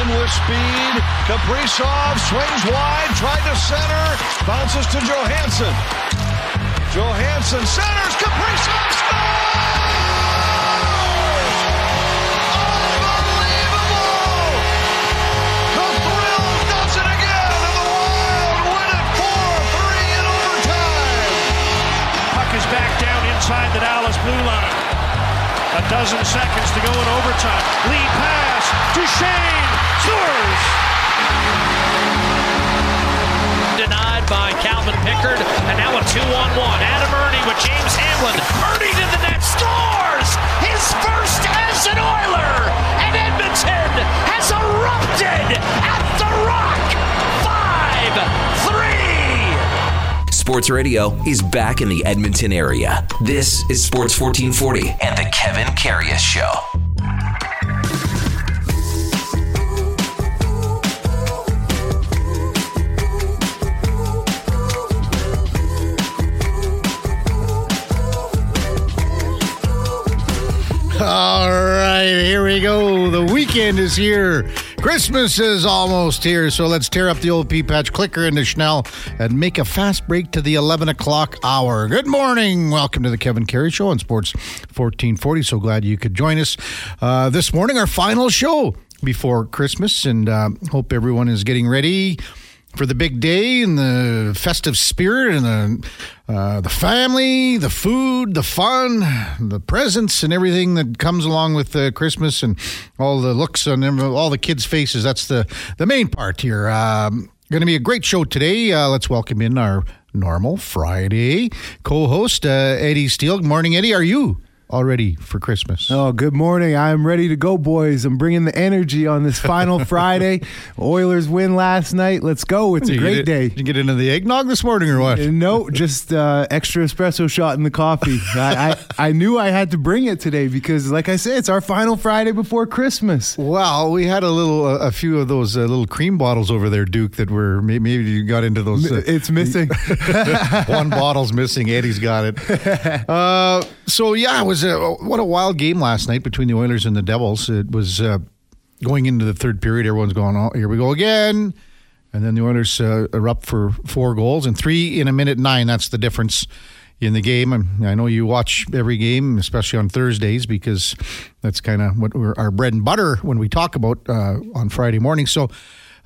In with speed. Kaprizov swings wide, tried to center, bounces to Johansson. Johansson centers. Kaprizov scores! Unbelievable! The Thrills does it again, and the Wild win it 4-3 in overtime. Puck is back down inside the Dallas blue line. A dozen seconds to go in overtime. Lead pass to Shane. Scores! Denied by Calvin Pickard. And now a two-on-one. Adam Erne with James Hamblin. Erne to the net. Scores! His first as an Oiler. And Edmonton has erupted at the Rock. Five, three. Sports Radio is back in the Edmonton area. This is Sports 1440 and the Kevin Karius Show. All right, here we go. The weekend is here. Christmas is almost here, so let's tear up the old pea patch clicker into Schnell and make a fast break to the 11 o'clock hour. Good morning. Welcome to the Kevin Karius Show on Sports 1440. So glad you could join us uh, this morning, our final show before Christmas, and uh, hope everyone is getting ready for the big day and the festive spirit and the uh, the family, the food, the fun, the presents, and everything that comes along with uh, Christmas and all the looks on all the kids' faces. That's the the main part here. Um, going to be a great show today. Uh, let's welcome in our normal Friday co-host uh, Eddie Steele. Good morning, Eddie. Are you? All ready for Christmas. Oh, good morning. I'm ready to go, boys. I'm bringing the energy on this final Friday. Oilers win last night. Let's go. It's a you great day. Did you get into the eggnog this morning or what? Uh, No, just uh, extra espresso shot in the coffee. I, I, I knew I had to bring it today because, like I said, it's our final Friday before Christmas. Well, we had a little, uh, a few of those uh, little cream bottles over there, Duke, that were may- maybe you got into those. Uh, It's missing. one bottle's missing. Eddie's got it. So yeah, it was a what a wild game last night between the Oilers and the Devils. It was uh, going into the third period. Everyone's going, "Oh, here we go again," and then the Oilers uh, are up for four goals and three in a minute nine. That's the difference in the game. I know you watch every game, especially on Thursdays, because that's kind of what we're, our bread and butter when we talk about uh, on Friday morning. So.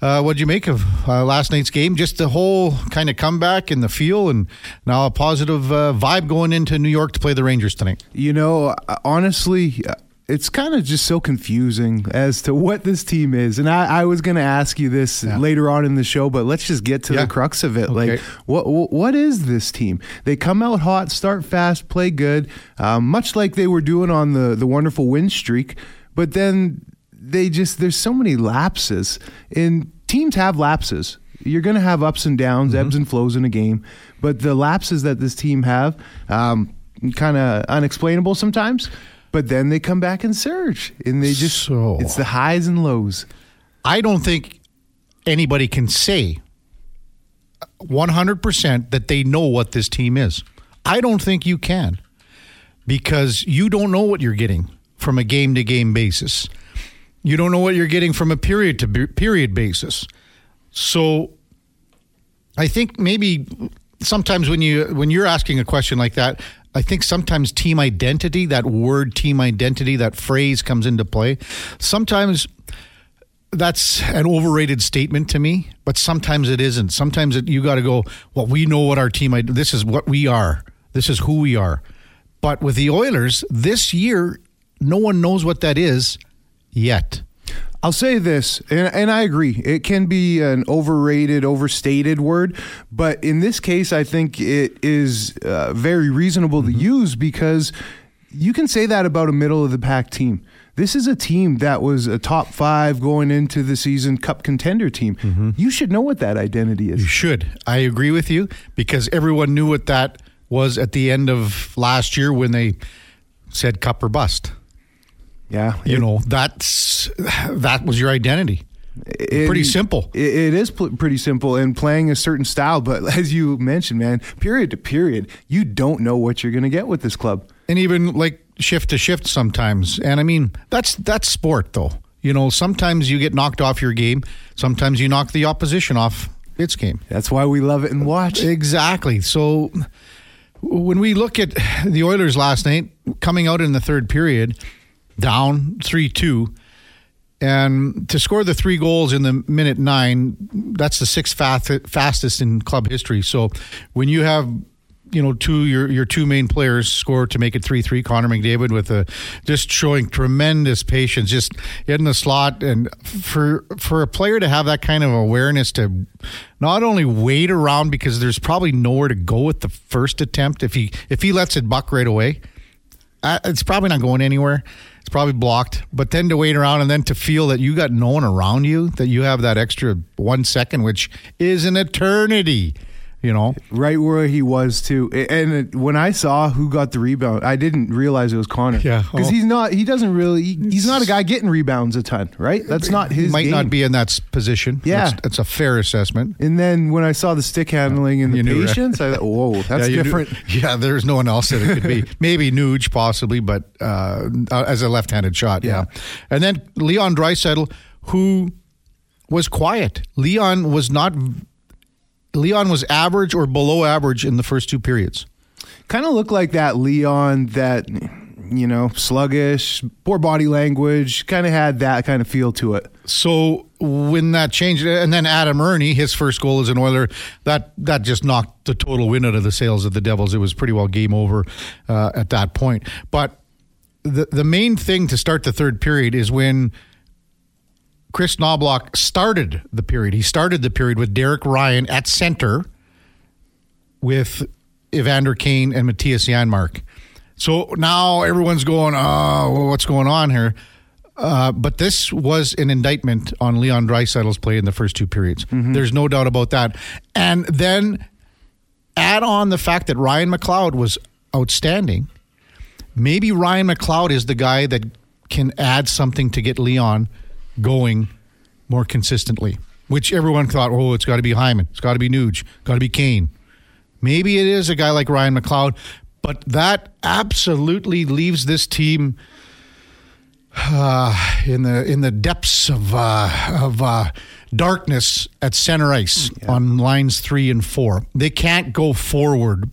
Uh, what'd you make of uh, last night's game? Just the whole kind of comeback and the feel, and now a positive uh, vibe going into New York to play the Rangers tonight. You know, uh, honestly, uh, it's kind of just so confusing as to what this team is. And I, I was going to ask you this Yeah. later on in the show, but let's just get to Yeah. the crux of it. Okay. Like, what, what what is this team? They come out hot, start fast, play good, um, much like they were doing on the the wonderful win streak. But then they just there's so many lapses, and teams have lapses. You're going to have ups and downs, Mm-hmm. ebbs and flows in a game, but the lapses that this team have, um, kind of unexplainable sometimes. But then they come back and surge, and they just So- it's the highs and lows. I don't think anybody can say 100% that they know what this team is. I don't think you can because you don't know what you're getting from a game to game basis. You don't know what you're getting from a period to period basis. So I think maybe sometimes when you when you're asking a question like that, I think sometimes team identity, that word team identity, that phrase comes into play. Sometimes that's an overrated statement to me, but sometimes it isn't. Sometimes it, you got to go, well, we know what our team, this is what we are. This is who we are. But with the Oilers, this year, no one knows what that is yet. I'll say this, and, and I agree. It can be an overrated, overstated word, but in this case, I think it is uh, very reasonable to use because you can say that about a middle of the pack team. This is a team that was a top five going into the season cup contender team. You should know what that identity is. You should. I agree with you because everyone knew what that was at the end of last year when they said cup or bust. Yeah, You know, that's that was your identity. It- Pretty simple. It, it is pl- pretty simple and playing a certain style. But as you mentioned, man, period to period, you don't know what you're going to get with this club. and even like shift to shift sometimes. And I mean, that's that's sport though. You know, sometimes you get knocked off your game. Sometimes you knock the opposition off its game. That's why we love it and watch. Exactly. So when we look at the Oilers last night coming out in the third period, down 3 2, and to score the three goals in the minute nine, that's the sixth fastest in club history. So when you have you know, two your your two main players score to make it three three. Connor McDavid with a just showing tremendous patience, just in the slot, and for for a player to have that kind of awareness to not only wait around because there's probably nowhere to go with the first attempt if he if he lets it buck right away, uh, it's probably not going anywhere. It's probably blocked. But then to wait around and then to feel that you got no one around you, that you have that extra one second, which is an eternity you know, right where he was too. And when I saw who got the rebound, I didn't realize it was Connor. Yeah, because oh. he's not. He doesn't really. He's not a guy getting rebounds a ton, right? That's not his. He might game. not be in that position. Yeah, that's, that's, a fair assessment. And then when I saw the stick handling and you the knew, patience, right? I thought, whoa, that's yeah, different. Knew, yeah, there's no one else that it could be. Maybe Nuge possibly, but uh, as a left-handed shot. Yeah, yeah. and then Leon Draisaitl, who was quiet. Leon was not Leon was average or below average in the first two periods. Kind of looked like that Leon that you know, sluggish, poor body language, kind of had that kind of feel to it. So when that changed, and then Adam Erne, his first goal as an Oiler, that that just knocked the total win out of the sails of the Devils. It was pretty well game over uh, at that point. But the the main thing to start the third period is when Kris Knoblauch started the period. He started the period with Derek Ryan at center with Evander Kane and Mattias Janmark. So now everyone's going, oh, well, what's going on here? Uh, but this was an indictment on Leon Draisaitl's play in the first two periods. Mm-hmm. There's no doubt about that. And then add on the fact that Ryan McLeod was outstanding. Maybe Ryan McLeod is the guy that can add something to get Leon – going more consistently, which everyone thought, oh, it's got to be Hyman, it's got to be Nuge, got to be Kane. Maybe it is a guy like Ryan McLeod, but that absolutely leaves this team uh, in the in the depths of uh, of uh, darkness at center ice yeah. on lines three and four. They can't go forward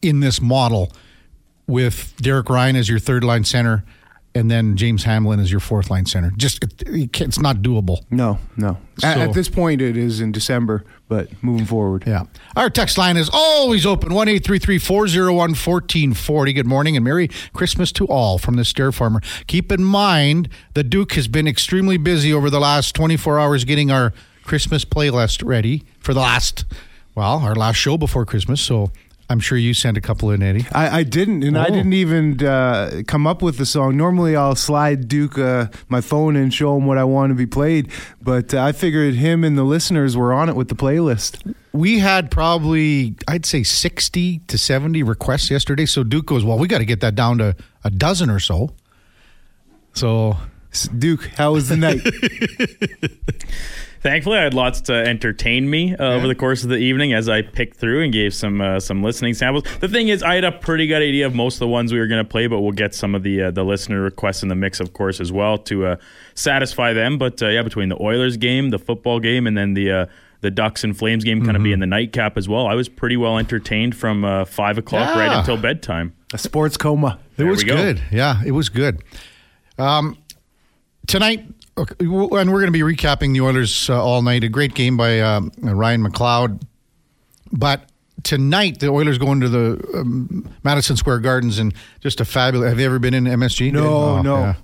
in this model with Derek Ryan as your third line center and then James Hamblin is your fourth line center. Just it's not doable. No, no. So, at, at, this point, it is in December, but moving forward, yeah. Our text line is always open one eight three three four zero one fourteen forty. Good morning and Merry Christmas to all from the Stair Farmer. Keep in mind the Duke has been extremely busy over the last twenty four hours getting our Christmas playlist ready for the last well our last show before Christmas. So I'm sure you sent a couple in, Eddie. I, I didn't, and oh. I didn't even uh, come up with the song. Normally, I'll slide Duke uh, my phone and show him what I want to be played, but uh, I figured him and the listeners were on it with the playlist. We had probably, I'd say, 60 to 70 requests yesterday. So Duke goes, Well, we got to get that down to a dozen or so. So, Duke, how was the night? thankfully, I had lots to entertain me uh, yeah. over the course of the evening as I picked through and gave some uh, some listening samples. The thing is, I had a pretty good idea of most of the ones we were going to play, but we'll get some of the uh, the listener requests in the mix, of course, as well to uh, satisfy them. But uh, yeah, between the Oilers game, the football game, and then the uh, the Ducks and Flames game kind of mm-hmm. being the nightcap as well. I was pretty well entertained from uh, five o'clock yeah. right until bedtime. A sports coma. It there was good. Yeah, it was good. Um, tonight, Okay, and we're going to be recapping the Oilers uh, all night. A great game by um, Ryan McLeod. But tonight, the Oilers go into the um, Madison Square Gardens and just a fabulous. Have you ever been in MSG? No, oh, no. Yeah.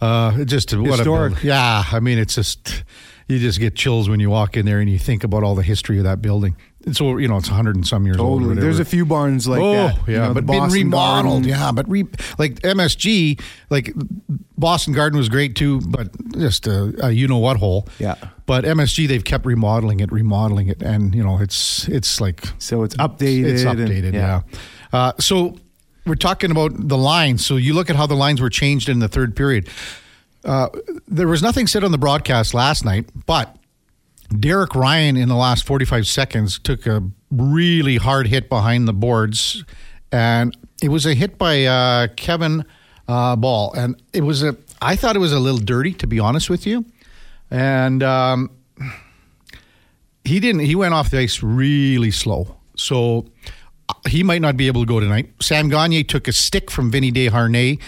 Uh, just Historic. what a yeah. I mean, it's just you just get chills when you walk in there and you think about all the history of that building. It's you know it's hundred and some years totally. old. There's a few barns like oh, that. yeah, you know, but been remodeled. Garden. Yeah, but re, like MSG, like Boston Garden was great too, but just a, a you know what hole. Yeah. But MSG, they've kept remodeling it, remodeling it, and you know it's it's like so it's updated. It's updated. And, yeah. yeah. Uh, so we're talking about the lines. So you look at how the lines were changed in the third period. Uh, there was nothing said on the broadcast last night, but Derek Ryan in the last 45 seconds took a really hard hit behind the boards, and it was a hit by uh, Kevin uh, Bahl, and it was a I thought it was a little dirty, to be honest with you. And um, he didn't. He went off the ice really slow, so he might not be able to go tonight. Sam Gagner took a stick from Vinny Desharnais.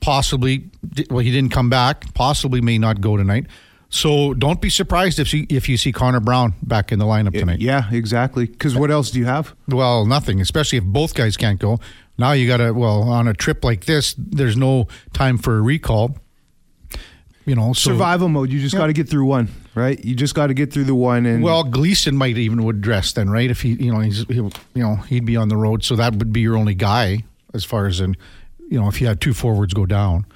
Possibly, well, he didn't come back. Possibly may not go tonight. So don't be surprised if you, if you see Connor Brown back in the lineup tonight. Yeah, exactly. Because what else do you have? Well, nothing. Especially if both guys can't go. Now you got to. Well, on a trip like this, there's no time for a recall. You know, so, survival mode. You just got to get through one, right? You just got to get through the one. And Well, Gleason might even would dress then, right? If he, you know, he's, he'll, you know, he'd be on the road, so that would be your only guy as far as in, you know, if you had two forwards go down.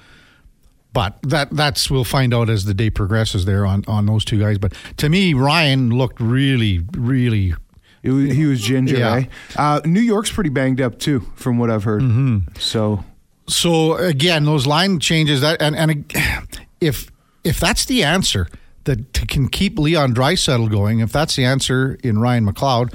But that that's we'll find out as the day progresses there on on those two guys. But to me, Ryan looked really, really. was, he was ginger. Yeah. Eh? Uh, New York's pretty banged up too, from what I've heard. Mm-hmm. So So again, those line changes that and and if if that's the answer that can keep Leon Draisaitl going, if that's the answer in Ryan McLeod,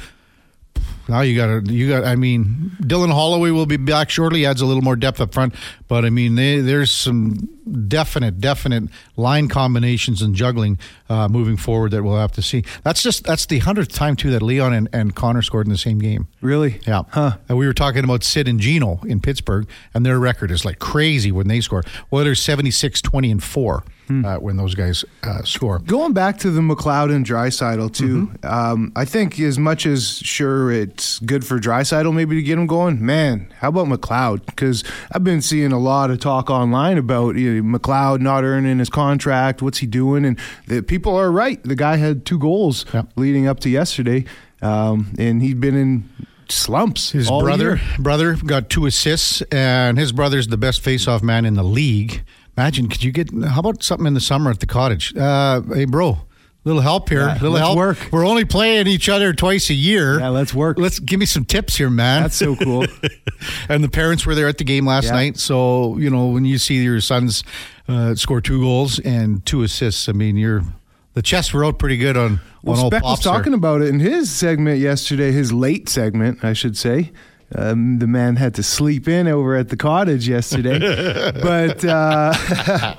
now you got to you got. I mean, Dylan Holloway will be back shortly. Adds a little more depth up front, but I mean, they, there's some definite, definite line combinations and juggling uh, moving forward that we'll have to see. That's just that's the hundredth time too that Leon and, and Connor scored in the same game. really, Yeah. huh? And we were talking about Sid and Gino in Pittsburgh, and their record is like crazy when they score. Well, they're 76, 20, and 4 uh, when those guys uh, score. Going back to the McLeod and Draisaitl too, Mm-hmm. um, I think as much as sure it's good for Draisaitl maybe to get him going, man, how about McLeod? Because I've been seeing a lot of talk online about you know, McLeod not earning his contract. What's he doing? And the people are right. The guy had two goals leading up to yesterday, um, and he'd been in slumps. His brother year. brother got two assists, and his brother's the best face-off man in the league. Imagine, could you get? How about something in the summer at the cottage? Uh, hey, bro, little help here. Yeah, little help. work. We're only playing each other twice a year. Yeah, let's work. Let's give me some tips here, man. That's so cool. and the parents were there at the game last Yeah. night. So you know when you see your sons uh, score two goals and two assists, I mean you're the chests were out pretty good on Well, on Speck was there. talking about it in his segment yesterday, his late segment, I should say. Um, the man had to sleep in over at the cottage yesterday, but uh,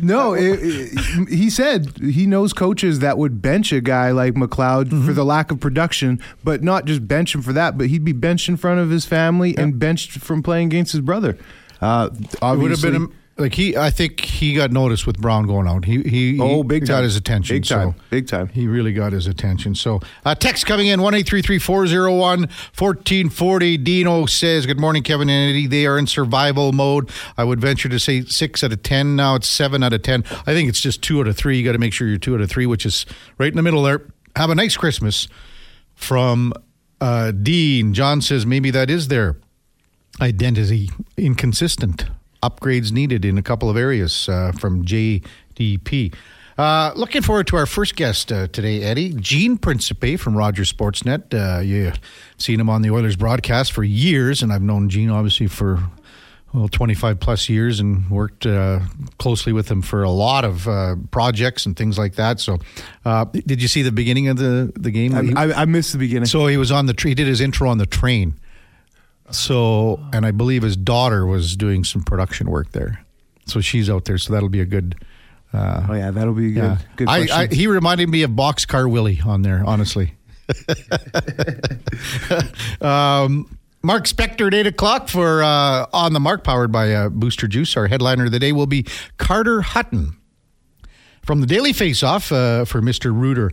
no, it, it- he said he knows coaches that would bench a guy like McLeod Mm-hmm. for the lack of production, but not just bench him for that, but he'd be benched in front of his family and benched from playing against his brother. Uh, It would have obviously, been like he. I think he got noticed with Brown going out. He he, Oh, he big got time. his attention. Big time. So Big time. He really got his attention. So uh, text coming in one eight three three four zero one fourteen forty. Dino says, "Good morning, Kevin and Eddie. They are in survival mode. I would venture to say six out of ten. Now it's seven out of ten. I think it's just two out of three. You got to make sure you're two out of three, which is right in the middle there. Have a nice Christmas." From uh, Dean, John says maybe that is their identity inconsistent. Upgrades needed in a couple of areas uh, from JDP. Uh, looking forward to our first guest uh, today, Eddie. Gene Principe from Rogers Sportsnet. Uh, you've seen him on the Oilers broadcast for years, and I've known Gene obviously for well, 25 plus years and worked uh, closely with him for a lot of uh, projects and things like that. So, uh, did you see the beginning of the, the game? I, I, I missed the beginning. so he was on the. He did his intro on the train. So, and I believe his daughter was doing some production work there. So she's out there. So that'll be a good. Uh, oh yeah, that'll be a good. yeah. Good I. I, he reminded me of Boxcar Willie on there. Honestly. um, Mark Spector at eight o'clock for uh, on the mark, powered by uh, Booster Juice. Our headliner of the day will be Carter Hutton from the Daily Face Off uh, for Mr. Reuter.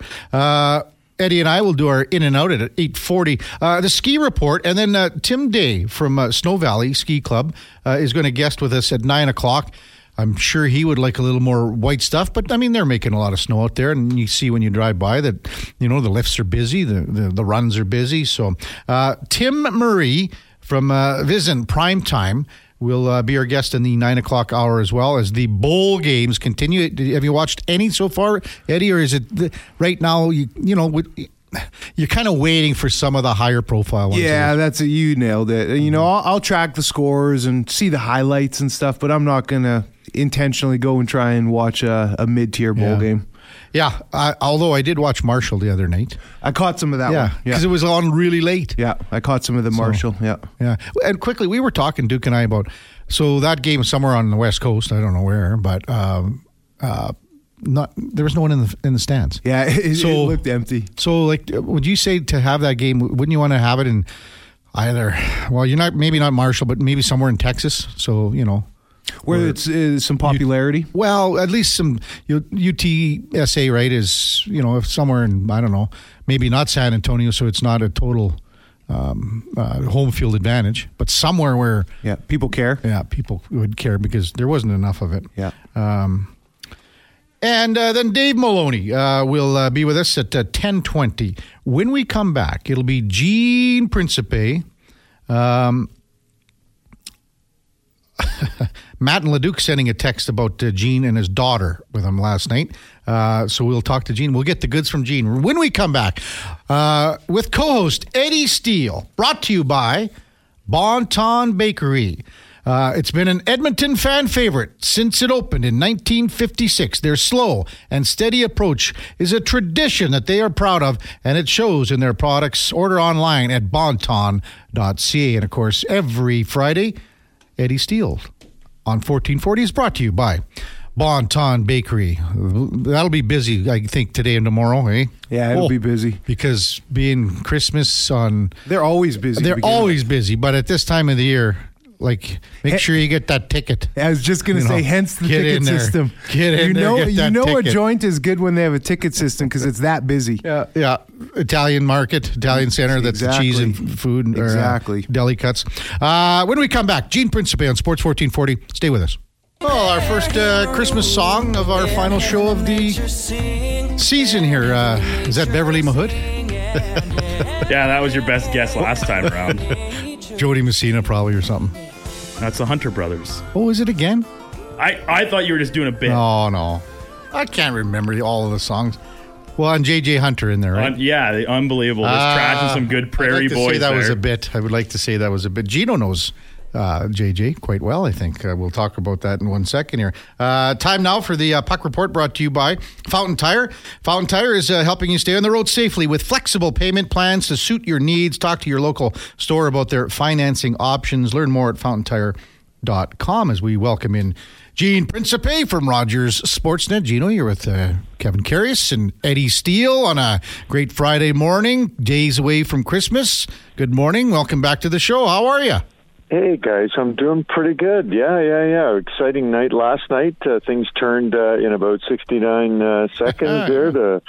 Eddie and I will do our in and out at 8:40. Uh, the ski report, and then uh, Tim Day from uh, Snow Valley Ski Club uh, is going to guest with us at nine o'clock. I'm sure he would like a little more white stuff, but I mean they're making a lot of snow out there, and you see when you drive by that you know the lifts are busy, the the, the runs are busy. So uh, Tim Murray from uh, Vision Prime Time will uh, be our guest in the nine o'clock hour as well as the bowl games continue. Have you watched any so far, Eddie, or is it the, right now? You you know. With, you're kind of waiting for some of the higher profile ones. Yeah, that's it. You nailed it. You know, I'll, I'll track the scores and see the highlights and stuff, but I'm not gonna intentionally go and try and watch a, a mid-tier bowl Yeah. game. Yeah. I, although I did watch Marshall the other night. I caught some of that Yeah, because Yeah, it was on really late. yeah, I caught some of the Marshall. Yeah, Yeah. And quickly, we were talking, Duke and I, about So that game somewhere on the west coast. I don't know where, but um, uh, not there was no one in the in the stands. Yeah, it, So- it looked empty. So, like, would you say to have that game? Wouldn't you want to have it in either? Well, you're not maybe not Marshall, but maybe somewhere in Texas. So you know, Where Or- it's uh, some popularity. well, at least some you know, UTSA right is you know somewhere in I don't know maybe not San Antonio, so it's not a total um, uh, home field advantage, but somewhere where Yeah, people care. yeah people would care because there wasn't enough of it. Yeah. Um, and uh, then Dave Maloney uh, will uh, be with us at uh, 1020. When we come back, it'll be Gene Principe, um, Matt and Leduc sending a text about uh, Gene and his daughter with him last night. Uh, so we'll talk to Gene. We'll get the goods from Gene when we come back uh, with co-host Eddie Steele. Brought to you by Bonton Bakery. Uh, it's been an Edmonton fan favorite since it opened in 1956. Their slow and steady approach is a tradition that they are proud of, and it shows in their products. Order online at bonton.ca. And of course, every Friday, Eddie Steele on 1440 is brought to you by Bonton Bakery. That'll be busy, I think, today and tomorrow, eh? Yeah, it'll Oh, be busy. Because being Christmas on They're always busy. they're with. always busy, but at this time of the year, like make He- sure you get that ticket. I was just going to You say, know, hence the get ticket in there. system. Get in you there, know, get you that know a joint is good when they have a ticket system because it's that busy. Yeah, yeah. Italian market, Italian center. That's the cheese and food. Or, uh, Exactly. deli cuts. Uh, when we come back, Gene Principe on Sports 1440. Stay with us. Oh, our first uh, Christmas song of our final show of the season here. Uh, is that Beverly Mahood? Yeah, that was your best guess last time around. Jo Dee Messina, probably, or something. That's the Hunter brothers. Oh, is it again? I, I thought you were just doing a bit. Oh, no. I can't remember all of the songs. Well, and J.J. Hunter in there, right? Un- yeah, the unbelievable. Just trashing some good Prairie Ah, I'd like to boys. Say that was a bit. I would like to say that was a bit. Gino knows uh, JJ quite well. I think uh, we'll talk about that in one second here. Uh, time now for the uh, puck report brought to you by Fountain Tire. Fountain Tire is uh, helping you stay on the road safely with flexible payment plans to suit your needs. Talk to your local store about their financing options. Learn more at fountaintire.com as we welcome in. Gene Principe from Rogers Sportsnet. Gino, you're with uh, Kevin Karius and Eddie Steele on a great Friday morning, days away from Christmas. Good morning. Welcome back to the show. How are you? Hey guys, I'm doing pretty good. Yeah, yeah, yeah. Exciting night last night. Uh, things turned uh, in about 69 uh, seconds there to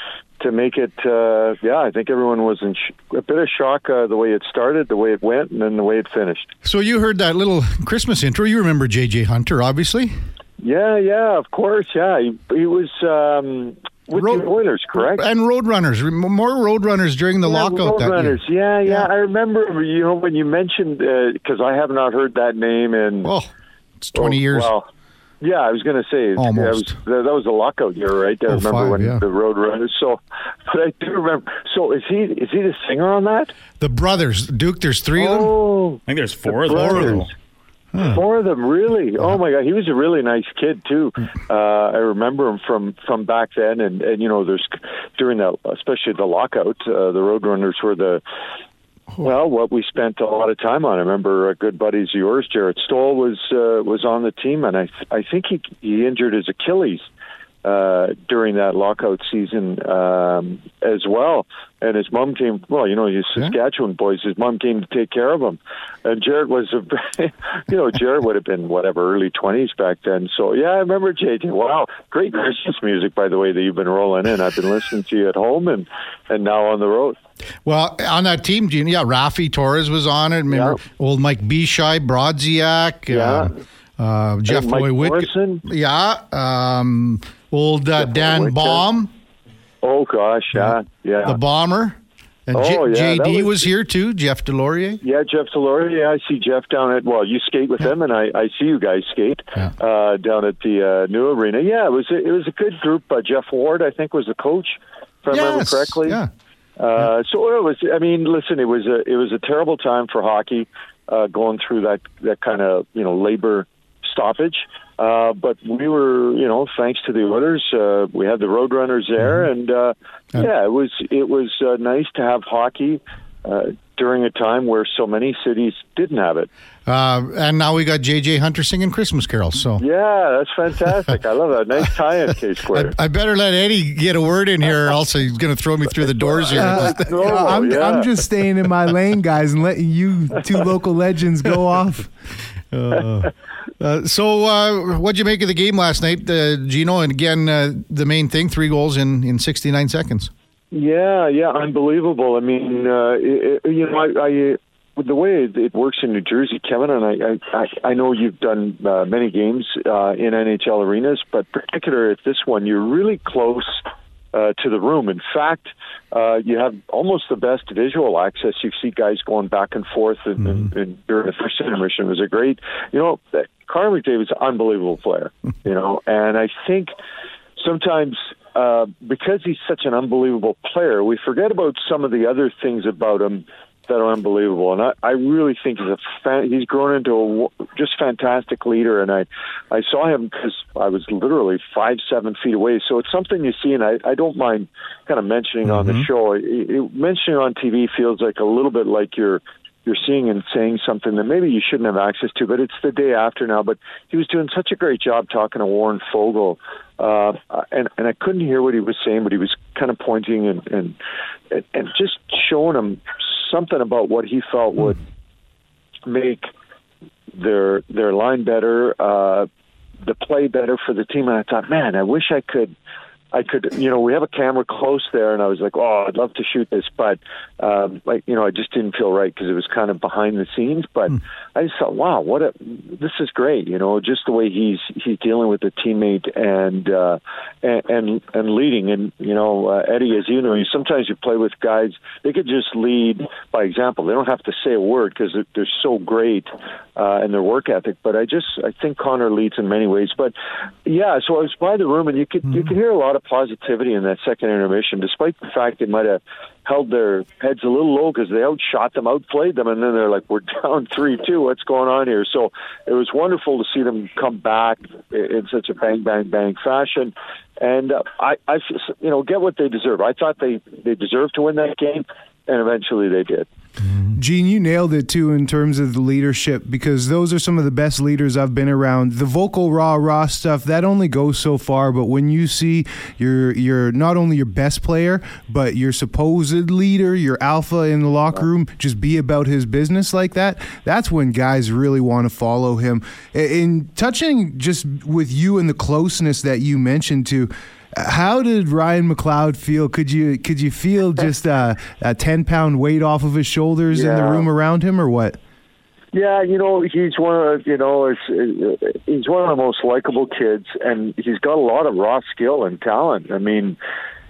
to make it. Uh, yeah, I think everyone was in sh- a bit of shock uh, the way it started, the way it went, and then the way it finished. So you heard that little Christmas intro. You remember JJ Hunter, obviously. Yeah, yeah, of course. Yeah, he, he was um, with Road- the Oilers, correct? And Roadrunners. More Roadrunners during the Yeah, lockout that. Roadrunners. Yeah, yeah, Yeah. I remember. You know when you mentioned uh, because I have not heard that name in Oh, it's 20 Oh, years. Well, yeah, I was going to say Almost. That was, that, that was a lockout year, right? I Oh, remember five, when yeah. the Roadrunners. So, but I do remember. So is he is he the singer on that? The brothers, Duke, there's three of them. Oh, I think there's the four of them. Brothers. Four of them, really. Oh my God, he was a really nice kid too. Uh, I remember him from from back then, and and you know, there's during that, especially the lockout, uh, the Roadrunners were the well, what we spent a lot of time on. I remember a good buddies of yours, Jarret Stoll was uh, was on the team, and I I think he he injured his Achilles uh, during that lockout season um, as well. And his mom came. Well, you know, Yeah. Saskatchewan boys. His mom came to take care of him, and Jared was a, you know, Jared would have been whatever early twenties back then. So yeah, I remember JJ. Wow, great Christmas music, by the way, that you've been rolling in. I've been listening to you at home and and now on the road. Well, on that team, Gene, yeah, Raffi Torres was on it. Remember Yeah. old Mike Bishai, Brodziak, Yeah. uh, uh, Jeff Mike Boy Whit- Morrison. Yeah. Um, old uh, Dan Baum, Oh gosh, yeah, yeah. the bomber. And Oh, J- yeah, JD was, was- here too, Jeff Deslauriers. Yeah, Jeff Delory. Yeah, I see Jeff down at. Well, you skate with him, and I, I see you guys skate Yeah. uh, down at the uh, new arena. Yeah, it was a, it was a good group. Uh, Geoff Ward, I think, was the coach, if I remember correctly. Yeah. Uh, so it was. I mean, listen, it was a it was a terrible time for hockey, uh, going through that that kind of you know labor stoppage. Uh, but we were, you know, thanks to the Oilers, uh, we had the Roadrunners there, and uh, Yeah. yeah, it was it was uh, nice to have hockey. Uh, during a time where so many cities didn't have it. Uh, and now we got JJ Hunter singing Christmas carols. So yeah, that's fantastic. I love that. Nice tie-in, K Square. I, I, better let Eddie get a word in here, or else he's going to throw me through the doors here. Uh, I'm, yeah. I'm just staying in my lane, guys, and letting you two local legends go off. Uh, uh, so, uh, what'd you make of the game last night, uh, Gino? And again, uh, the main thing: three goals in in 69 seconds. Yeah, yeah, unbelievable. I mean, uh, it, you know, I, I the way it, works in New Jersey, Kevin, and I, I, I know you've done uh, many games uh, in NHL arenas, but particular at this one, you're really close uh, to the room. In fact, uh, you have almost the best visual access. You see guys going back and forth, and, mm. and, and during the first intermission it was a great, you know, Connor McDavid's an unbelievable player, you know, and I think sometimes uh, because he's such an unbelievable player, we forget about some of the other things about him that are unbelievable. And I, I really think he's a fan, he's grown into a just fantastic leader. And I, I saw him because I was literally five, seven feet away. So it's something you see, and I, I don't mind kind of mentioning mm-hmm. on the mm-hmm. show. It, it, mentioning on TV feels like a little bit like you're you're seeing and saying something that maybe you shouldn't have access to, but it's the day after now. But he was doing such a great job talking to Warren Foegele, uh, and and I couldn't hear what he was saying, but he was kind of pointing and and and just showing him something about what he felt would make their their line better, uh, the play better for the team. And I thought, man, I wish I could I could, you know, we have a camera close there, and I was like, oh, I'd love to shoot this, but um, like, you know, I just didn't feel right because it was kind of behind the scenes. But mm. I just thought, wow, what a, this is great, you know, just the way he's he's dealing with the teammate and uh, and, and and leading. And you know, uh, Eddie, as you know, you sometimes you play with guys, they could just lead by example. They don't have to say a word because they're, they're so great uh, in their work ethic. But I just I think Connor leads in many ways. But yeah, so I was by the room, and you could mm. you could hear a lot of positivity in that second intermission, despite the fact they might have held their heads a little low because they outshot them, outplayed them, and then they're like, "We're down three-two. What's going on here?" So it was wonderful to see them come back in such a bang, bang, bang fashion, and uh, I, I, you know, get what they deserve. I thought they they deserved to win that game, and eventually they did. Gene, you nailed it too in terms of the leadership because those are some of the best leaders I've been around. The vocal rah rah stuff that only goes so far, but when you see your your not only your best player but your supposed leader, your alpha in the locker room, just be about his business like that, that's when guys really want to follow him. In touching just with you and the closeness that you mentioned to how did Ryan McLeod feel? Could you could you feel just a, a ten pound weight off of his shoulders yeah. in the room around him, or what? Yeah, you know he's one of you know he's one of the most likable kids, and he's got a lot of raw skill and talent. I mean,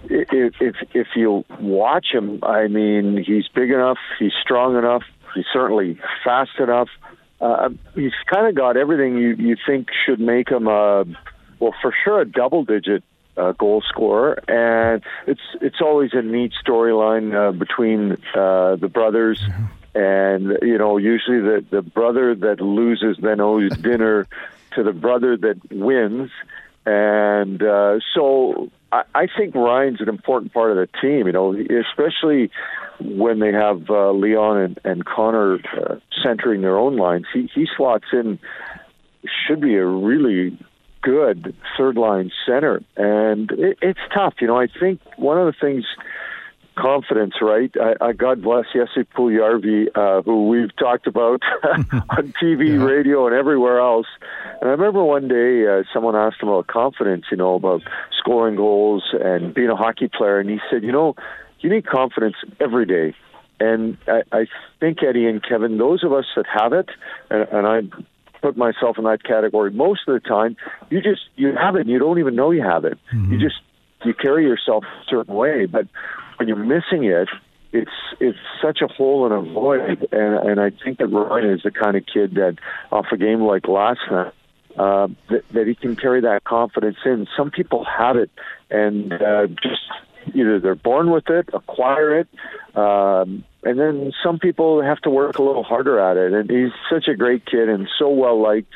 if if if you watch him, I mean, he's big enough, he's strong enough, he's certainly fast enough. Uh, he's kind of got everything you you think should make him a well, for sure, a double digit uh, goal scorer, and it's it's always a neat storyline uh, between uh, the brothers. Mm-hmm. And you know, usually the the brother that loses then owes dinner to the brother that wins, and uh, so I, I think Ryan's an important part of the team. You know, especially when they have uh, Leon and, and Connor uh, centering their own lines. He he slots in should be a really good third line center, and it, it's tough. You know, I think one of the things confidence, right? I, I God bless Jesse Puljujarvi, uh, who we've talked about on TV, yeah. radio, and everywhere else. And I remember one day uh, someone asked him about confidence, you know, about scoring goals and being a hockey player, and he said, you know, you need confidence every day. And I, I think Eddie and Kevin, those of us that have it, and, and I put myself in that category. Most of the time, you just you have it, and you don't even know you have it. Mm-hmm. You just you carry yourself a certain way, but when you're missing it, it's it's such a hole in a void. And and I think that Ryan is the kind of kid that off a game like last night. Uh, that, that he can carry that confidence in. Some people have it, and uh, just either they're born with it, acquire it, um, and then some people have to work a little harder at it. And he's such a great kid and so well liked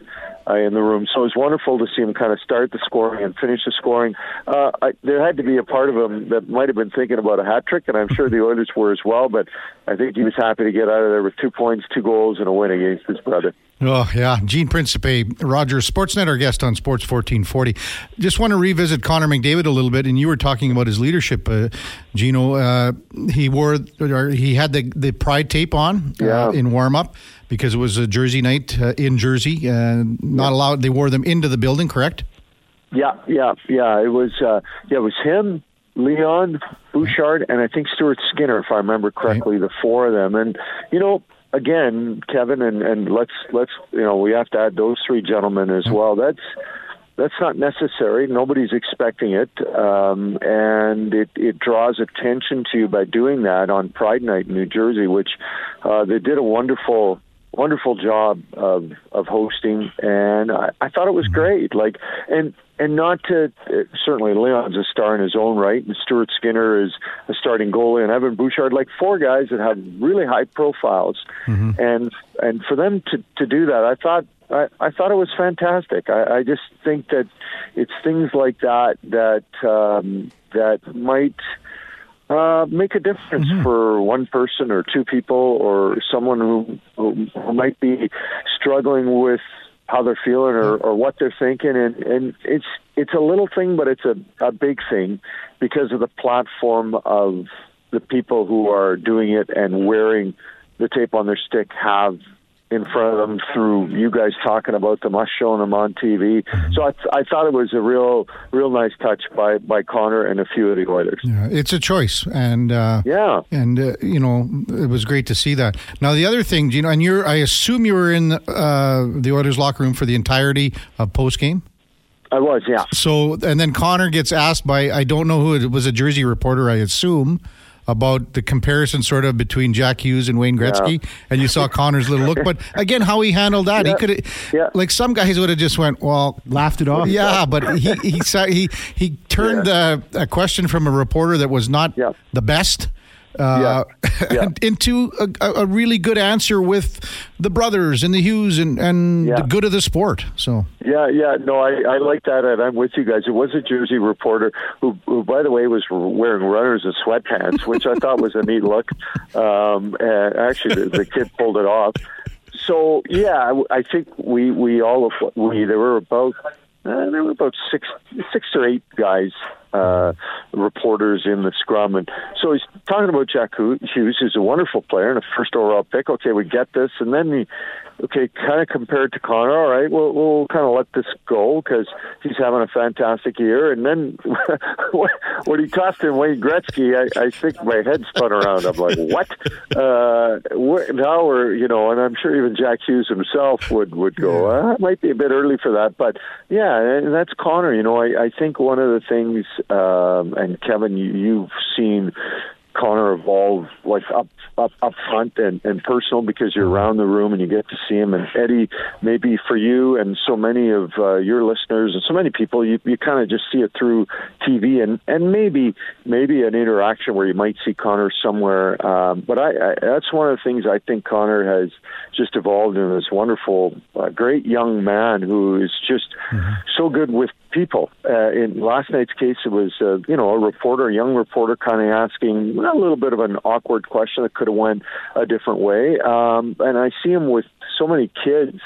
uh, in the room. So it was wonderful to see him kind of start the scoring and finish the scoring. Uh, I, there had to be a part of him that might have been thinking about a hat trick, and I'm sure the Oilers were as well. But I think he was happy to get out of there with two points, two goals, and a win against his brother. Oh, yeah. Gene Principe, Rogers Sportsnet, our guest on Sports 1440. Just want to revisit Connor McDavid a little bit. And you were talking about his leadership, uh, Gino. Uh, he wore, or he had the, the pride tape on uh, in warm up because it was a Jersey night uh, in Jersey. Uh, not allowed, they wore them into the building, correct? Yeah, yeah, yeah. It was uh, yeah, it was him, Leon Bouchard, and I think Stuart Skinner, if I remember correctly, the four of them. And you know, again, Kevin, and and let's let's you know we have to add those three gentlemen as well. That's that's not necessary. Nobody's expecting it, um, and it, it draws attention to you by doing that on Pride Night in New Jersey, which uh, they did a wonderful wonderful job of of hosting, and I, I thought it was great. Like, and and not to certainly Leon's a star in his own right, and Stuart Skinner is a starting goalie, and Evan Bouchard, like four guys that have really high profiles, and and for them to to do that, I thought. I, I thought it was fantastic. I, I just think that it's things like that that um, that might uh, make a difference for one person or two people or someone who, who who might be struggling with how they're feeling or, or what they're thinking and, and it's it's a little thing but it's a, a big thing because of the platform of the people who are doing it and wearing the tape on their stick have in front of them through you guys talking about them, us showing them on TV. So I, I thought it was a real, real nice touch by, by Connor and a few of the Oilers. Yeah, it's a choice, and uh, Yeah. and uh, you know it was great to see that. Now the other thing, you know, and you're, I assume you were in uh, the Oilers locker room for the entirety of post game. I was, yeah. So and then Connor gets asked by I don't know who it was a Jersey reporter, I assume. About the comparison, sort of between Jack Hughes and Wayne Gretzky, and you saw Connor's little look. But again, how he handled that, he could have, Yeah. like some guys would have just went, "Well, Laughed it off. yeah, but he he he he turned uh, a question from a reporter that was not Yeah. the best uh, Yeah. into a, a a really good answer with the brothers and the Hughes and and Yeah. the good of the sport. So Yeah, yeah, no, I, I like that, and I'm with you guys. It was a Jersey reporter who, who, by the way, was wearing runners and sweatpants, which I thought was a neat look. Um, and actually, the, the kid pulled it off. So yeah, I, I think we we all we there were about uh, there were about six six or eight guys uh, reporters in the scrum, and so he's talking about Jack Hughes, who's a wonderful player and a first overall pick. Okay, we get this, and then he okay, kind of compared to Connor. All right, we'll we'll kind of let this go because he's having a fantastic year. And then when he tossed in Wayne Gretzky, I, I think my head spun around. I'm like, what? Uh, now we're you know, and I'm sure even Jack Hughes himself would would go. Uh, it might be a bit early for that, but yeah, and that's Connor. You know, I, I think one of the things, um, and Kevin, you, you've seen. Connor evolve like up up up front and, and personal because you're around the room and you get to see him. And Eddie maybe for you and so many of uh, your listeners and so many people you, you kind of just see it through TV and and maybe maybe an interaction where you might see Connor somewhere. Um, but I, I that's one of the things I think Connor has just evolved into this wonderful. Uh, great young man who is just so good with people. Uh, in last night's case, it was uh, you know a reporter, a young reporter, kind of asking a little bit of an awkward question that could have went a different way. Um, and I see him with so many kids,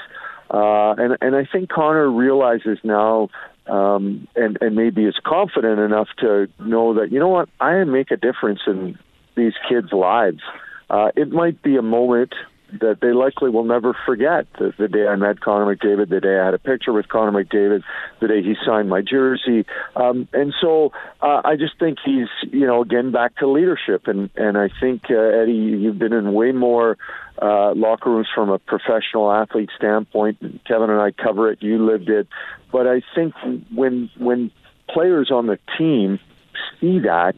uh, and and I think Connor realizes now. Um, and and maybe is confident enough to know that you know what I make a difference in these kids' lives. Uh, it might be a moment that they likely will never forget. The, the day I met Connor McDavid, the day I had a picture with Connor McDavid, the day he signed my jersey, um, and so uh, I just think he's, you know, again back to leadership, and and I think uh, Eddie, you've been in way more uh, locker rooms from a professional athlete standpoint. Kevin and I cover it. You lived it, but I think when when players on the team see that,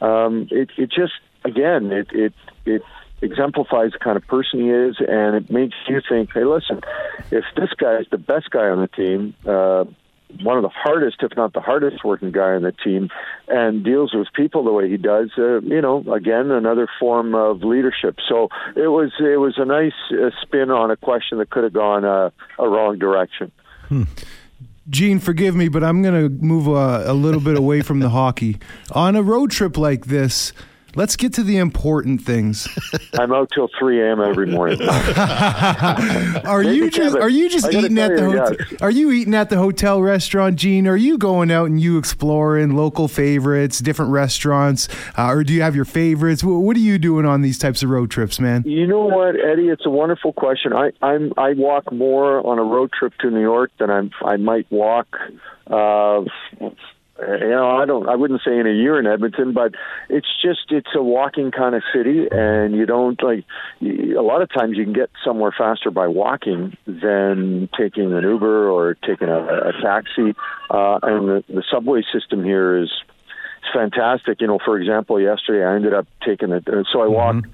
um, it it just again it it it exemplifies the kind of person he is, and it makes you think, hey, listen, if this guy is the best guy on the team, uh, one of the hardest, if not the hardest working guy on the team, and deals with people the way he does, uh, you know, again, another form of leadership. So it was it was a nice uh, spin on a question that could have gone uh, a wrong direction. Gene, forgive me, but I'm going to move a, a little bit away from the hockey. On a road trip like this, let's get to the important things. I'm out till 3 a.m. every morning. are Maybe you just are you just eating at the hotel? yes. Are you eating at the hotel restaurant, Gene? Are you going out and you exploring local favorites, different restaurants, uh, or do you have your favorites? Wh- What are you doing on these types of road trips, man? You know what, Eddie? It's a wonderful question. I I'm I walk more on a road trip to New York than I'm I might walk. Uh, you know, I don't. I wouldn't say in a year in Edmonton, but it's just it's a walking kind of city, and you don't like. A lot of times, you can get somewhere faster by walking than taking an Uber or taking a, a taxi. Uh, and the, the subway system here is fantastic. You know, for example, yesterday I ended up taking it. uh, So I walked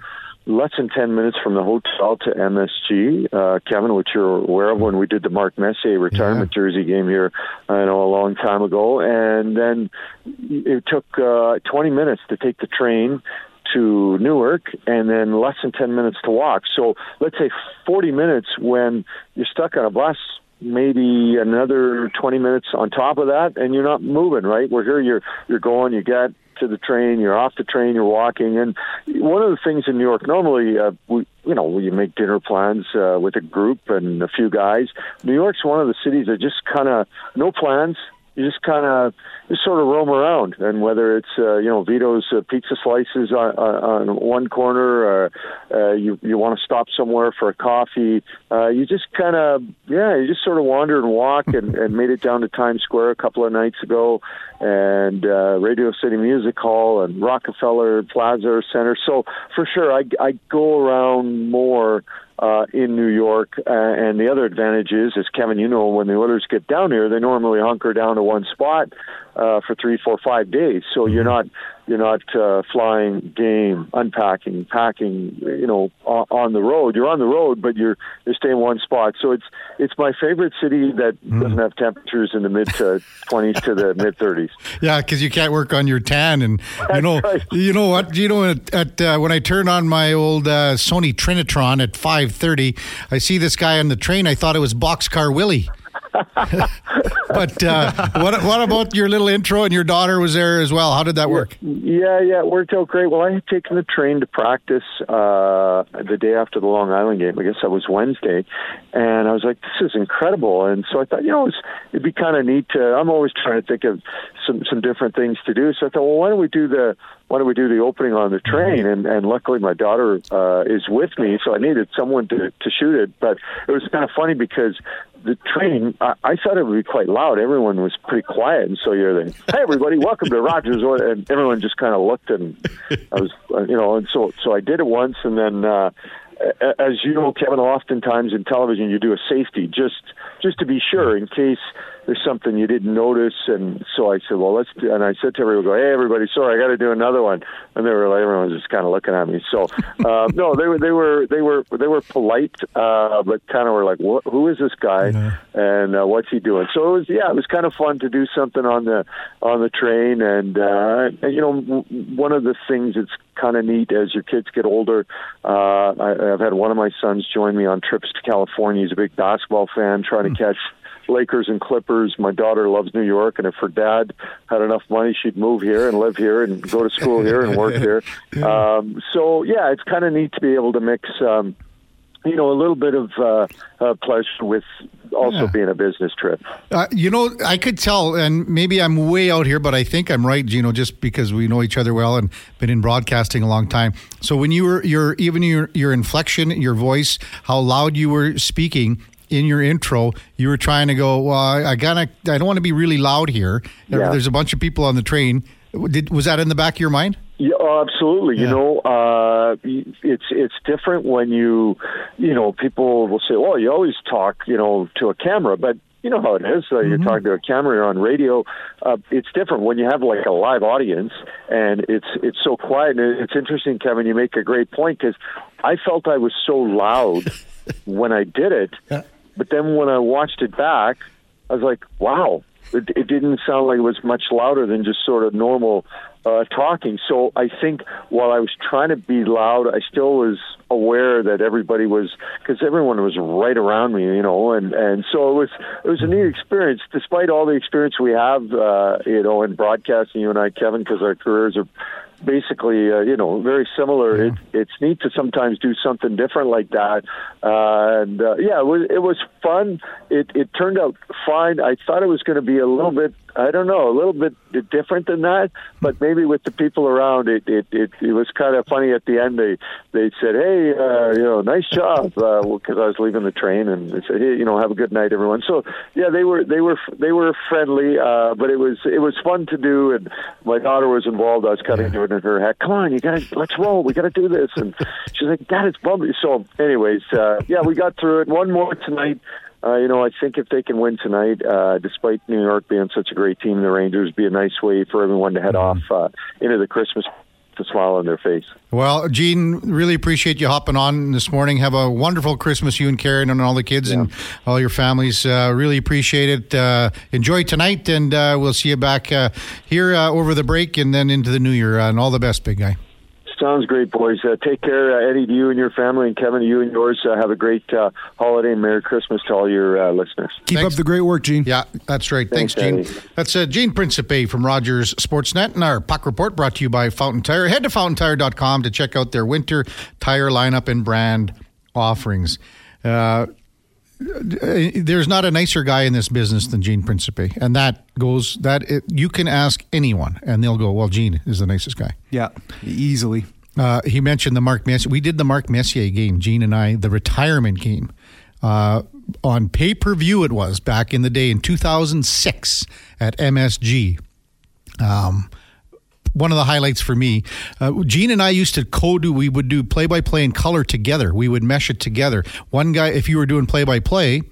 less than 10 minutes from the hotel to MSG, uh, Kevin, which you're aware of when we did the Mark Messier retirement jersey game here, I know, a long time ago. And then it took uh, 20 minutes to take the train to Newark and then less than 10 minutes to walk. So let's say 40 minutes when you're stuck on a bus maybe another 20 minutes on top of that and you're not moving right? We're here you're you're going you get to the train you're off the train you're walking and one of the things in new york normally uh, we you know you make dinner plans uh, with a group and a few guys. New york's one of the cities that just kind of no plans you just kind of just sort of roam around, and whether it's uh, you know Vito's uh, pizza slices on, on, on one corner, or uh, you you want to stop somewhere for a coffee, uh, you just kind of yeah, you just sort of wander and walk, and, and made it down to Times Square a couple of nights ago, and uh, Radio City Music Hall and Rockefeller Plaza Center. So for sure, I I go around more uh, in New York. Uh, and the other advantage is, as Kevin, you know, when the Oilers get down here, they normally hunker down to one spot uh, for three, four, five days. So you're not you're not uh, flying game, unpacking, packing, you know, on, on the road. You're on the road, but you're you're staying one spot. So it's it's my favorite city that doesn't have temperatures in the mid to 20s to the mid 30s. Yeah, because you can't work on your tan, and you know, right. you know what? You know, at, at uh, when I turn on my old uh, Sony Trinitron at five thirty, I see this guy on the train. I thought it was Boxcar Willie. but uh, what what about your little intro? And your daughter was there as well. How did that work? Yeah, yeah, it worked out great. Well, I had taken the train to practice uh, the day after the Long Island game. I guess that was Wednesday, and I was like, "This is incredible!" And so I thought, you know, it's, it'd be kind of neat to. I'm always trying to think of some some different things to do. So I thought, well, why don't we do the why don't we do the opening on the train? And and luckily my daughter uh, is with me, so I needed someone to to shoot it. But it was kind of funny because the train, I, I thought it would be quite loud. Everyone was pretty quiet, and so you're the, hey everybody, welcome to Rogers, and everyone just kind of looked, and I was, uh, you know, and so so I did it once, and then. uh as you know, Kevin, oftentimes in television you do a safety just just to be sure in case there's something you didn't notice. And so I said, well, let's. Do, and I said to everyone, go, hey, everybody, sorry, I got to do another one. And they were like, everyone was just kind of looking at me. So uh, no, they were they were they were they were polite, uh, but kind of were like, what, who is this guy, and uh, what's he doing? So it was yeah, it was kind of fun to do something on the on the train, and, uh, and you know, one of the things that's kind of neat as your kids get older. Uh, I, I've had one of my sons join me on trips to California. He's a big basketball fan, trying to catch Lakers and Clippers. My daughter loves New York, and if her dad had enough money, she'd move here and live here and go to school here and work here. Um, so yeah, it's kind of neat to be able to mix. Um, you know, a little bit of uh, uh, pleasure with also Yeah. being a business trip. Uh, you know, I could tell, and maybe I'm way out here, but I think I'm right, Gino, just because we know each other well and been in broadcasting a long time. So when you were your even your your inflection, your voice, how loud you were speaking in your intro, you were trying to go. Well, I, I gotta, I don't want to be really loud here. Yeah. There's a bunch of people on the train. Did was that in the back of your mind? Yeah, oh, absolutely. You know, uh, it's it's different when you, you know, people will say, "Well, you always talk, you know, to a camera," but you know how it is. Uh, You're talking to a camera, you're on radio. Uh, it's different when you have like a live audience, and it's it's so quiet. And it's interesting, Kevin. You make a great point because I felt I was so loud when I did it, Yeah. But then when I watched it back, I was like, "Wow." it, it didn't sound like it was much louder than just sort of normal uh, talking. So I think while I was trying to be loud, I still was aware that everybody was because everyone was right around me, you know, and and so it was it was a neat experience. Despite all the experience we have, uh, you know, in broadcasting, you and I, Kevin, because our careers are basically, uh, you know, very similar. It, it's neat to sometimes do something different like that. Uh, and uh, yeah, it was, it was fun. It, it turned out fine. I thought it was going to be a little bit, I don't know, a little bit different than that. But maybe with the people around, it it, it, it was kind of funny at the end. They they said, "Hey, uh, you know, nice job," because uh, I was leaving the train, and they said, "Hey, you know, have a good night, everyone." So yeah, they were they were they were friendly, uh, but it was it was fun to do. And my daughter was involved. I was cutting yeah. in her head. Come on, you got to let's roll. We got to do this. And she's like, "Dad, it's bumpy." So, anyways, uh, yeah, we got through it. One more tonight uh, you know, I think if they can win tonight, uh, despite New York being such a great team, the Rangers be a nice way for everyone to head mm-hmm. off uh, into the Christmas to smile on their face. Well, Gene, really appreciate you hopping on this morning. Have a wonderful Christmas, you and Karen and all the kids yeah. and all your families. Uh, really appreciate it. Uh, enjoy tonight, and uh, we'll see you back uh, here uh, over the break and then into the new year. Uh, and all the best, big guy. Sounds great, boys. Uh, take care, uh, Eddie, to you and your family, and Kevin, to you and yours. Uh, have a great uh, holiday and Merry Christmas to all your uh, listeners. Keep Thanks. up the great work, Gene. Yeah, that's right. Thanks, Thanks Gene. That's uh, Gene Principe from Rogers Sportsnet, and our puck report brought to you by Fountain Tire. Head to fountaintire.com to check out their winter tire lineup and brand offerings. There's not a nicer guy in this business than Gene Principe, and that goes that it, you can ask anyone, and they'll go, "Well, Gene is the nicest guy." Yeah, easily. Uh, he mentioned the Mark Messier. We did the Mark Messier game, Gene and I, the retirement game. Uh, on pay per view, it was back in the day in 2006 at MSG. Um, one of the highlights for me. Uh, Gene and I used to co-do. We would do play-by-play and color together. We would mesh it together. One guy, if you were doing play-by-play,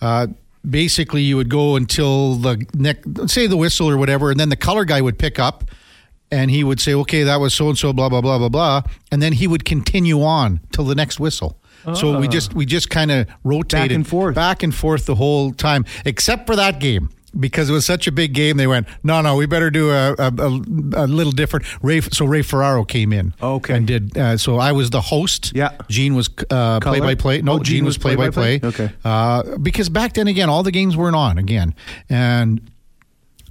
uh, basically you would go until the neck, say the whistle or whatever, and then the color guy would pick up, and he would say, "Okay, that was so and so, blah blah blah blah blah," and then he would continue on till the next whistle. So we ah. just we just kind of rotated back and forth, back and forth the whole time, except for that game because it was such a big game, they went, no, no, we better do a, a, a, a little different. Ray, so Ray Ferraro came in, okay, and did. Uh, so I was the host. Yeah, Gene was uh, play by play. No, oh, Gene, Gene, was play by play. Okay, uh, because back then again, all the games weren't on again, and.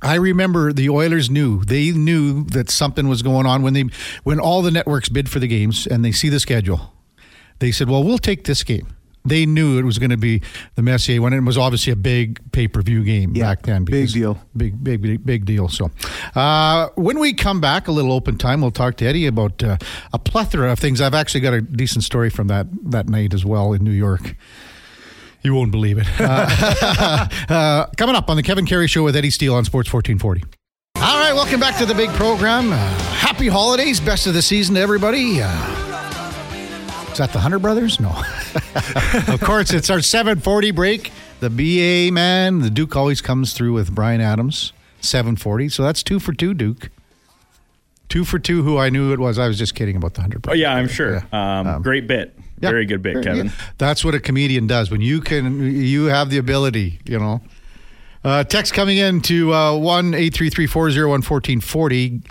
I remember the Oilers knew they knew that something was going on when they when all the networks bid for the games and they see the schedule. They said, "Well, we'll take this game." They knew it was going to be the Messier one. It was obviously a big pay per view game yeah, back then. Big deal. Big, big, big, big deal. So, uh, when we come back, a little open time, we'll talk to Eddie about uh, a plethora of things. I've actually got a decent story from that that night as well in New York. You won't believe it. Uh, uh, coming up on the Kevin Karius Show with Eddie Steele on Sports 1440. All right, welcome back to the big program. Uh, happy holidays, best of the season to everybody. That the Hunter Brothers? No. of course, it's our 740 break. The BA man, the Duke always comes through with Bryan Adams, 740. So that's two for two, Duke. Two for two, who I knew it was. I was just kidding about the Hunter Brothers. Oh, yeah, I'm sure. Yeah. Um, um, great bit. Yeah. Very good bit, Kevin. That's what a comedian does. When you can, you have the ability, you know. Uh, text coming in to uh, 1 833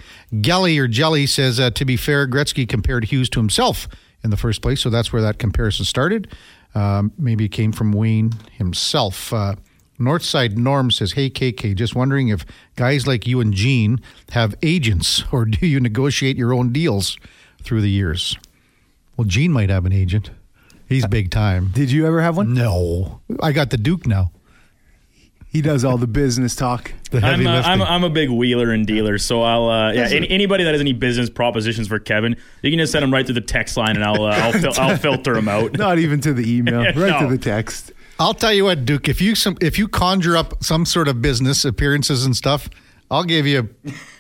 Gelly or Jelly says, uh, to be fair, Gretzky compared Hughes to himself in the first place. So that's where that comparison started. Um, maybe it came from Wayne himself. Uh, Northside Norm says, Hey, KK, just wondering if guys like you and Gene have agents or do you negotiate your own deals through the years? Well, Gene might have an agent. He's big time. Did you ever have one? No. I got the Duke now. He does all the business talk. The I'm, a, I'm, a, I'm a big wheeler and dealer, so I'll uh, yeah. Any, anybody that has any business propositions for Kevin, you can just send them right to the text line, and I'll uh, I'll, fil- I'll filter them out. Not even to the email, right no. to the text. I'll tell you what, Duke. If you some if you conjure up some sort of business appearances and stuff, I'll give you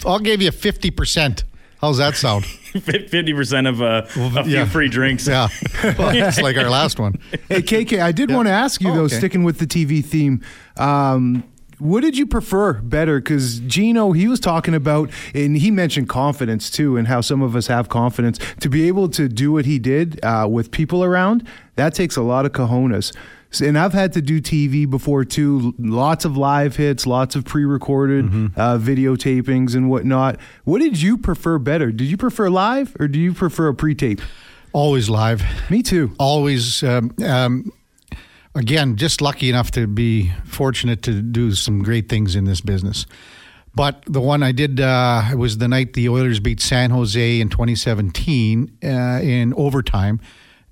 I'll give you fifty percent. How's that sound? Fifty percent of uh, a few yeah. free drinks. Yeah, well, it's like our last one. Hey KK, I did yeah. want to ask you oh, though, okay. sticking with the TV theme. Um, what did you prefer better? Because Gino, he was talking about, and he mentioned confidence too, and how some of us have confidence to be able to do what he did uh, with people around. That takes a lot of cojones. And I've had to do TV before too. Lots of live hits, lots of pre-recorded Mm-hmm. uh, videotapings and whatnot. What did you prefer better? Did you prefer live or do you prefer a pre-tape? Always live. Me too. Always. Um, um, again, just lucky enough to be fortunate to do some great things in this business. But the one I did uh, was the night the Oilers beat San Jose in 2017 uh, in overtime.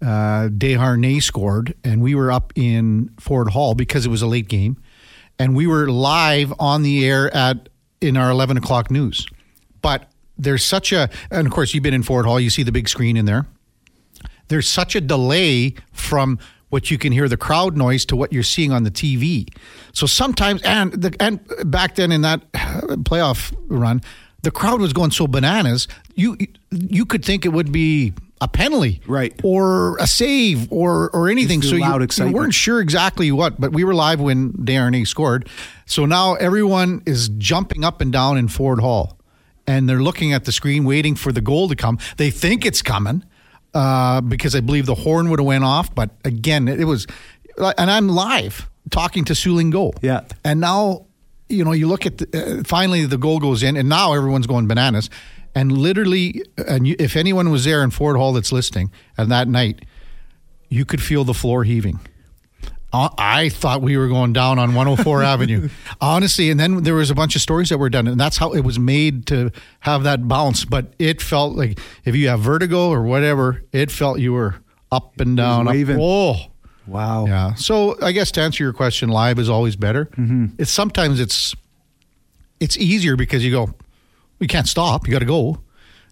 Uh, Desharnais scored, and we were up in Ford Hall because it was a late game, and we were live on the air at in our 11 o'clock news. But there's such a, and of course you've been in Ford Hall, you see the big screen in there there's such a delay from what you can hear the crowd noise to what you're seeing on the TV. So sometimes, and the, and back then in that playoff run, the crowd was going so bananas. You you could think it would be a penalty, Right. or a save, or or anything. So you, you weren't sure exactly what, but we were live when Desharnais scored. So now everyone is jumping up and down in Ford Hall, and they're looking at the screen, waiting for the goal to come. They think it's coming uh, because I believe the horn would have went off, but again, it was, and I'm live talking to Su-Ling Goh. Yeah. and now you know you look at the, uh, finally the goal goes in, and now everyone's going bananas. And literally, and you, if anyone was there in Ford Hall that's listening, and that night, you could feel the floor heaving. Uh, I thought we were going down on 104 Avenue, honestly. And then there was a bunch of stories that were done, and that's how it was made to have that bounce. But it felt like if you have vertigo or whatever, it felt you were up and down. Up, oh, Wow. yeah. So I guess to answer your question, live is always better. Mm-hmm. It's sometimes it's it's easier because you go, we can't stop. You got to go.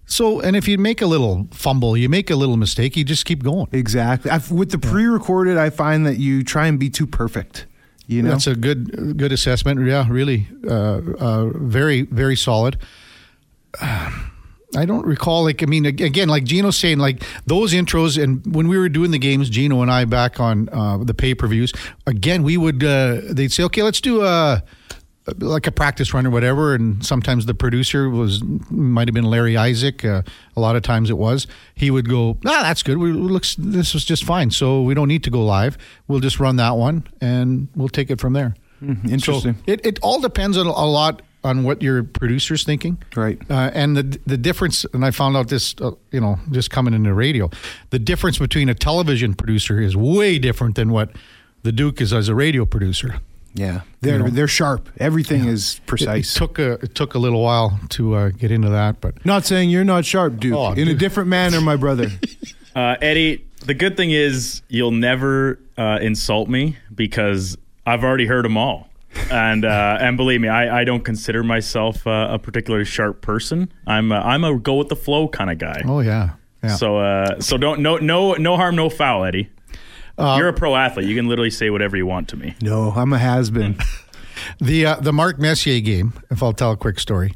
So and if you make a little fumble, you make a little mistake, you just keep going. Exactly. I've, with the pre-recorded, I find that you try and be too perfect. You know, That's a good good assessment. Yeah, really, uh, uh, very very solid. I don't recall like I mean again like Gino's saying like those intros and when we were doing the games Gino and I back on uh, the pay per views again we would uh, they'd say okay let's do a like a practice run or whatever and sometimes the producer was might have been Larry Isaac uh, a lot of times it was he would go ah that's good we looks this was just fine so we don't need to go live we'll just run that one and we'll take it from there interesting. so it, it all depends on a lot on what your producer's thinking. Right. Uh, and the the difference, and I found out this, uh, you know, just coming into radio, the difference between a television producer is way different than what the Duke is as a radio producer. Yeah, they're know. they're sharp. Everything is It, it precise. took a it took a little while to uh, get into that, but not saying you're not sharp, Duke. Oh, In a different manner, my brother. Uh, Eddie, the good thing is you'll never uh, insult me because I've already heard them all. And uh, and believe me, I, I don't consider myself uh, a particularly sharp person. I'm a, I'm a go with the flow kind of guy. oh yeah, yeah. So uh, so don't no no no harm no foul, Eddie. Uh, You're a pro athlete. You can literally say whatever you want to me. no, I'm a has been. The uh, the Mark Messier game, if I'll tell a quick story,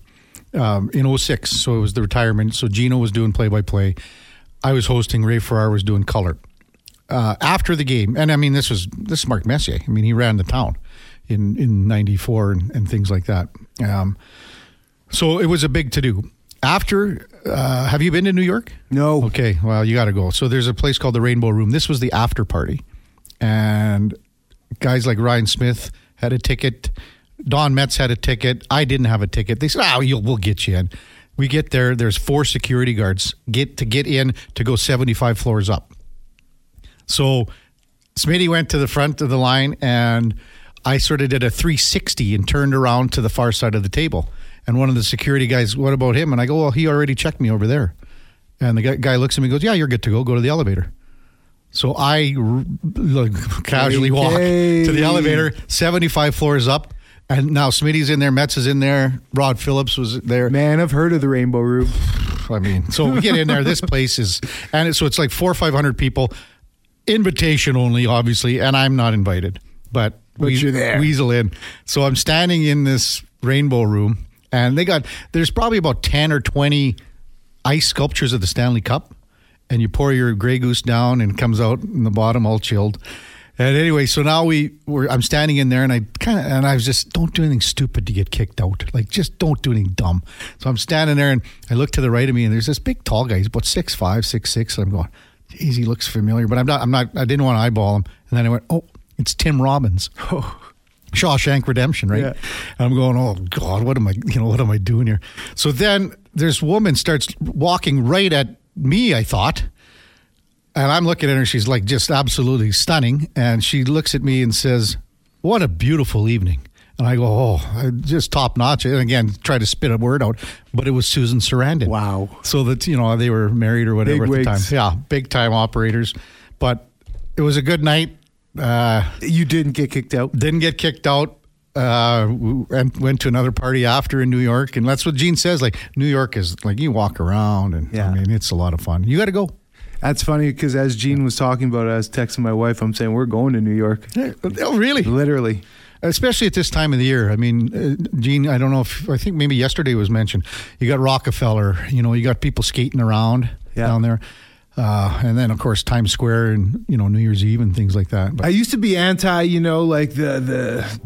um, in 06, so it was the retirement. So Gino was doing play by play. I was hosting. Ray Ferraro was doing color. Uh, after the game, and I mean this was this is Mark Messier. I mean he ran the town in in '94 and, and things like that. Um, so it was a big to do. After, uh, have you been to New York? No. Okay, well, you got to go. So there's a place called the Rainbow Room. This was the after party, and guys like Ryan Smyth had a ticket. Don Metz had a ticket. I didn't have a ticket. They said, "Oh, you'll, we'll get you in." We get there. There's four security guards get to get in to go 75 floors up. So Smitty went to the front of the line, and I sort of did a 360 and turned around to the far side of the table. And one of the security guys, what about him? And I go, well, he already checked me over there. And the guy, guy looks at me and goes, yeah, you're good to go. Go to the elevator. So I r- like, casually walk Okay. to the elevator, 75 floors up. And now Smitty's in there, Metz is in there, Rod Phillips was there. Man, I've heard of the Rainbow Room. I mean, so we get in there. This place is, and it, so it's like four or five hundred people, invitation only, obviously, and I'm not invited, but But you're there. Weasel in. So I'm standing in this rainbow room, and they got there's probably about ten or twenty ice sculptures of the Stanley Cup, and you pour your Grey Goose down, and it comes out in the bottom all chilled. And anyway, so now we were. I'm standing in there, and I kind of and I was just don't do anything stupid to get kicked out. Like just don't do anything dumb. So I'm standing there, and I look to the right of me, and there's this big tall guy. He's about six five, six six. And I'm going, geez, he looks familiar, but I'm not. I'm not. I didn't want to eyeball him. And then I went, oh, It's Tim Robbins. Oh. Shawshank Redemption, right? Yeah. And I'm going, oh God, what am I, you know, what am I doing here? So then this woman starts walking right at me. I thought, and I'm looking at her. She's like just absolutely stunning, and she looks at me and says, "What a beautiful evening." And I go, "Oh, just top notch." And again, try to spit a word out, but it was Susan Sarandon. Wow. So that you know they were married or whatever Big at the time. Yeah, big time operators. But it was a good night. Uh, You didn't get kicked out. didn't get kicked out. Uh, and went to another party after in New York, and that's what Gene says. Like New York is like you walk around, and Yeah. I mean it's a lot of fun. You got to go. That's funny because as Gene was talking about it, I was texting my wife. I'm saying we're going to New York. Oh, really? Literally. Especially at this time of the year. I mean, uh, Gene, I don't know if I think maybe yesterday was mentioned. You got Rockefeller. You know, you got people skating around Yeah. down there, uh, and then of course Times Square and you know New Year's Eve and things like that. But I used to be anti, you know, like the the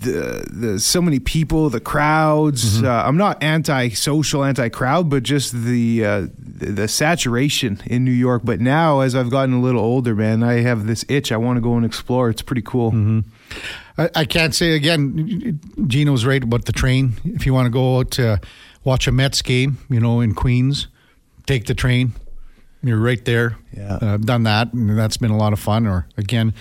the, the so many people, the crowds. Uh, I'm not anti-social, anti-crowd, but just the, uh, the the saturation in New York. But now, as I've gotten a little older, man, I have this itch. I want to go and explore. It's pretty cool. I, I can't say again. Gino's right about the train. If you want to go out to watch a Mets game, you know, in Queens, take the train. You're right there. Yeah. uh, I've done that, and that's been a lot of fun. Or again,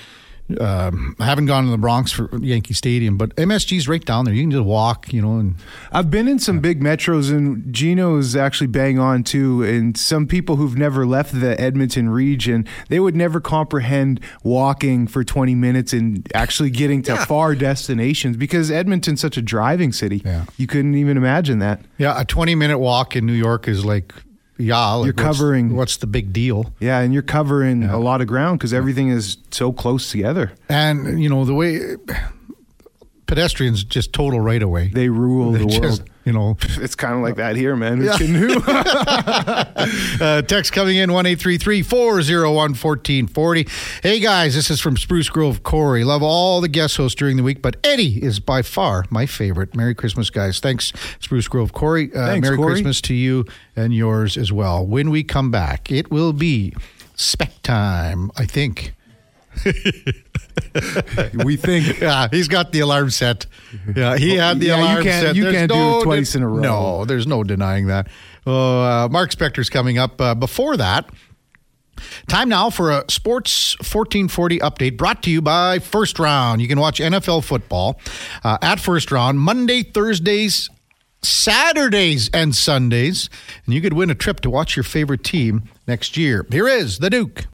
um, I haven't gone to the Bronx for Yankee Stadium, but MSG's right down there. You can just walk, you know, and I've been in some big metros, and Gino's actually bang on too. And some people who've never left the Edmonton region, they would never comprehend walking for 20 minutes and actually getting to far destinations because Edmonton's such a driving city. Yeah. You couldn't even imagine that. yeah, a 20 minute walk in New York is like, yeah, like You're covering- What's the big deal? Yeah, and you're covering a lot of ground because everything is so close together. And you know the way pedestrians just total right away. They rule the just, world. You know, It's kind of like that here, man. It's new. uh, text coming in 1 401 1440. Hey guys, this is from Spruce Grove Corey. Love all the guest hosts during the week, but Eddie is by far my favorite. Merry Christmas, guys. Thanks, Spruce Grove Corey. Uh, Thanks, Merry Corey. Christmas to you and yours as well. When we come back, it will be spec time, I think. we think. Yeah, he's got the alarm set. Yeah, he had the Yeah, you alarm can't- set. you There's can't do it twice in a row. No, there's no denying that. Oh, uh, Mark Spector's coming up. Uh, before that, time now for a Sports 1440 update brought to you by First Round. You can watch NFL football uh, at First Round Monday, Thursdays, Saturdays, and Sundays. And you could win a trip to watch your favorite team next year. Here is the Duke.